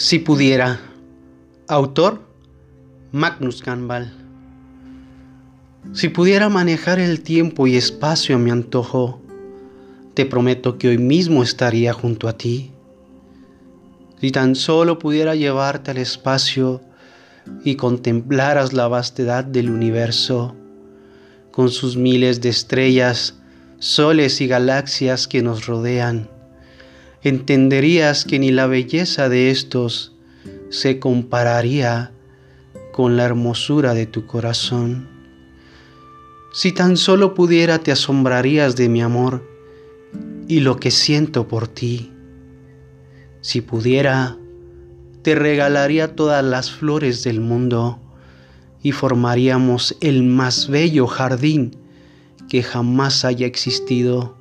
Si pudiera. Autor Magnus Canval. Si pudiera manejar el tiempo y espacio a mi antojo, te prometo que hoy mismo estaría junto a ti. Si tan solo pudiera llevarte al espacio y contemplaras la vastedad del universo, con sus miles de estrellas, soles y galaxias que nos rodean, entenderías que ni la belleza de estos se compararía con la hermosura de tu corazón. Si tan solo pudiera te asombrarías de mi amor y lo que siento por ti. Si pudiera, te regalaría todas las flores del mundo y formaríamos el más bello jardín que jamás haya existido.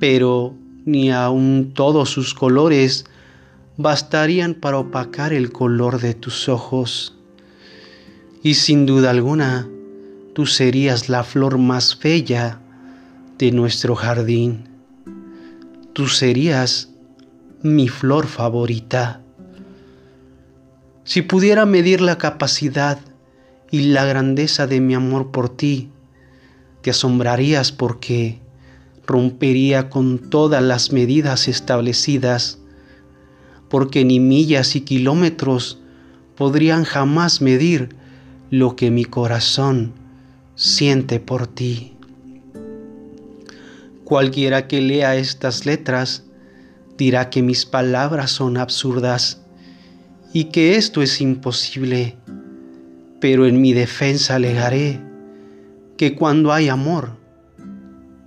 Pero ni aun todos sus colores bastarían para opacar el color de tus ojos. Y sin duda alguna, tú serías la flor más bella de nuestro jardín. Tú serías mi flor favorita. Si pudiera medir la capacidad y la grandeza de mi amor por ti, te asombrarías porque rompería con todas las medidas establecidas, porque ni millas y kilómetros podrían jamás medir lo que mi corazón siente por ti. Cualquiera que lea estas letras dirá que mis palabras son absurdas y que esto es imposible, pero en mi defensa alegaré que cuando hay amor,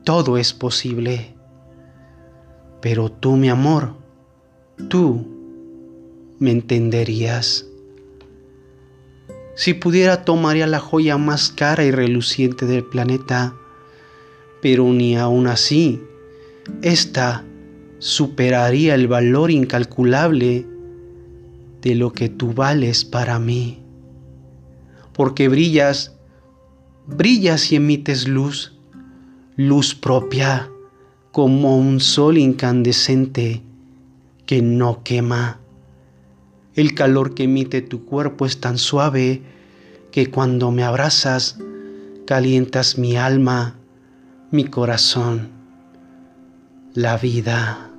todo es posible. Pero tú, mi amor, tú me entenderías. Si pudiera tomaría la joya más cara y reluciente del planeta, pero ni aún así, esta superaría el valor incalculable de lo que tú vales para mí. Porque brillas, brillas y emites luz, luz propia, como un sol incandescente que no quema. El calor que emite tu cuerpo es tan suave que cuando me abrazas calientas mi alma, mi corazón, la vida.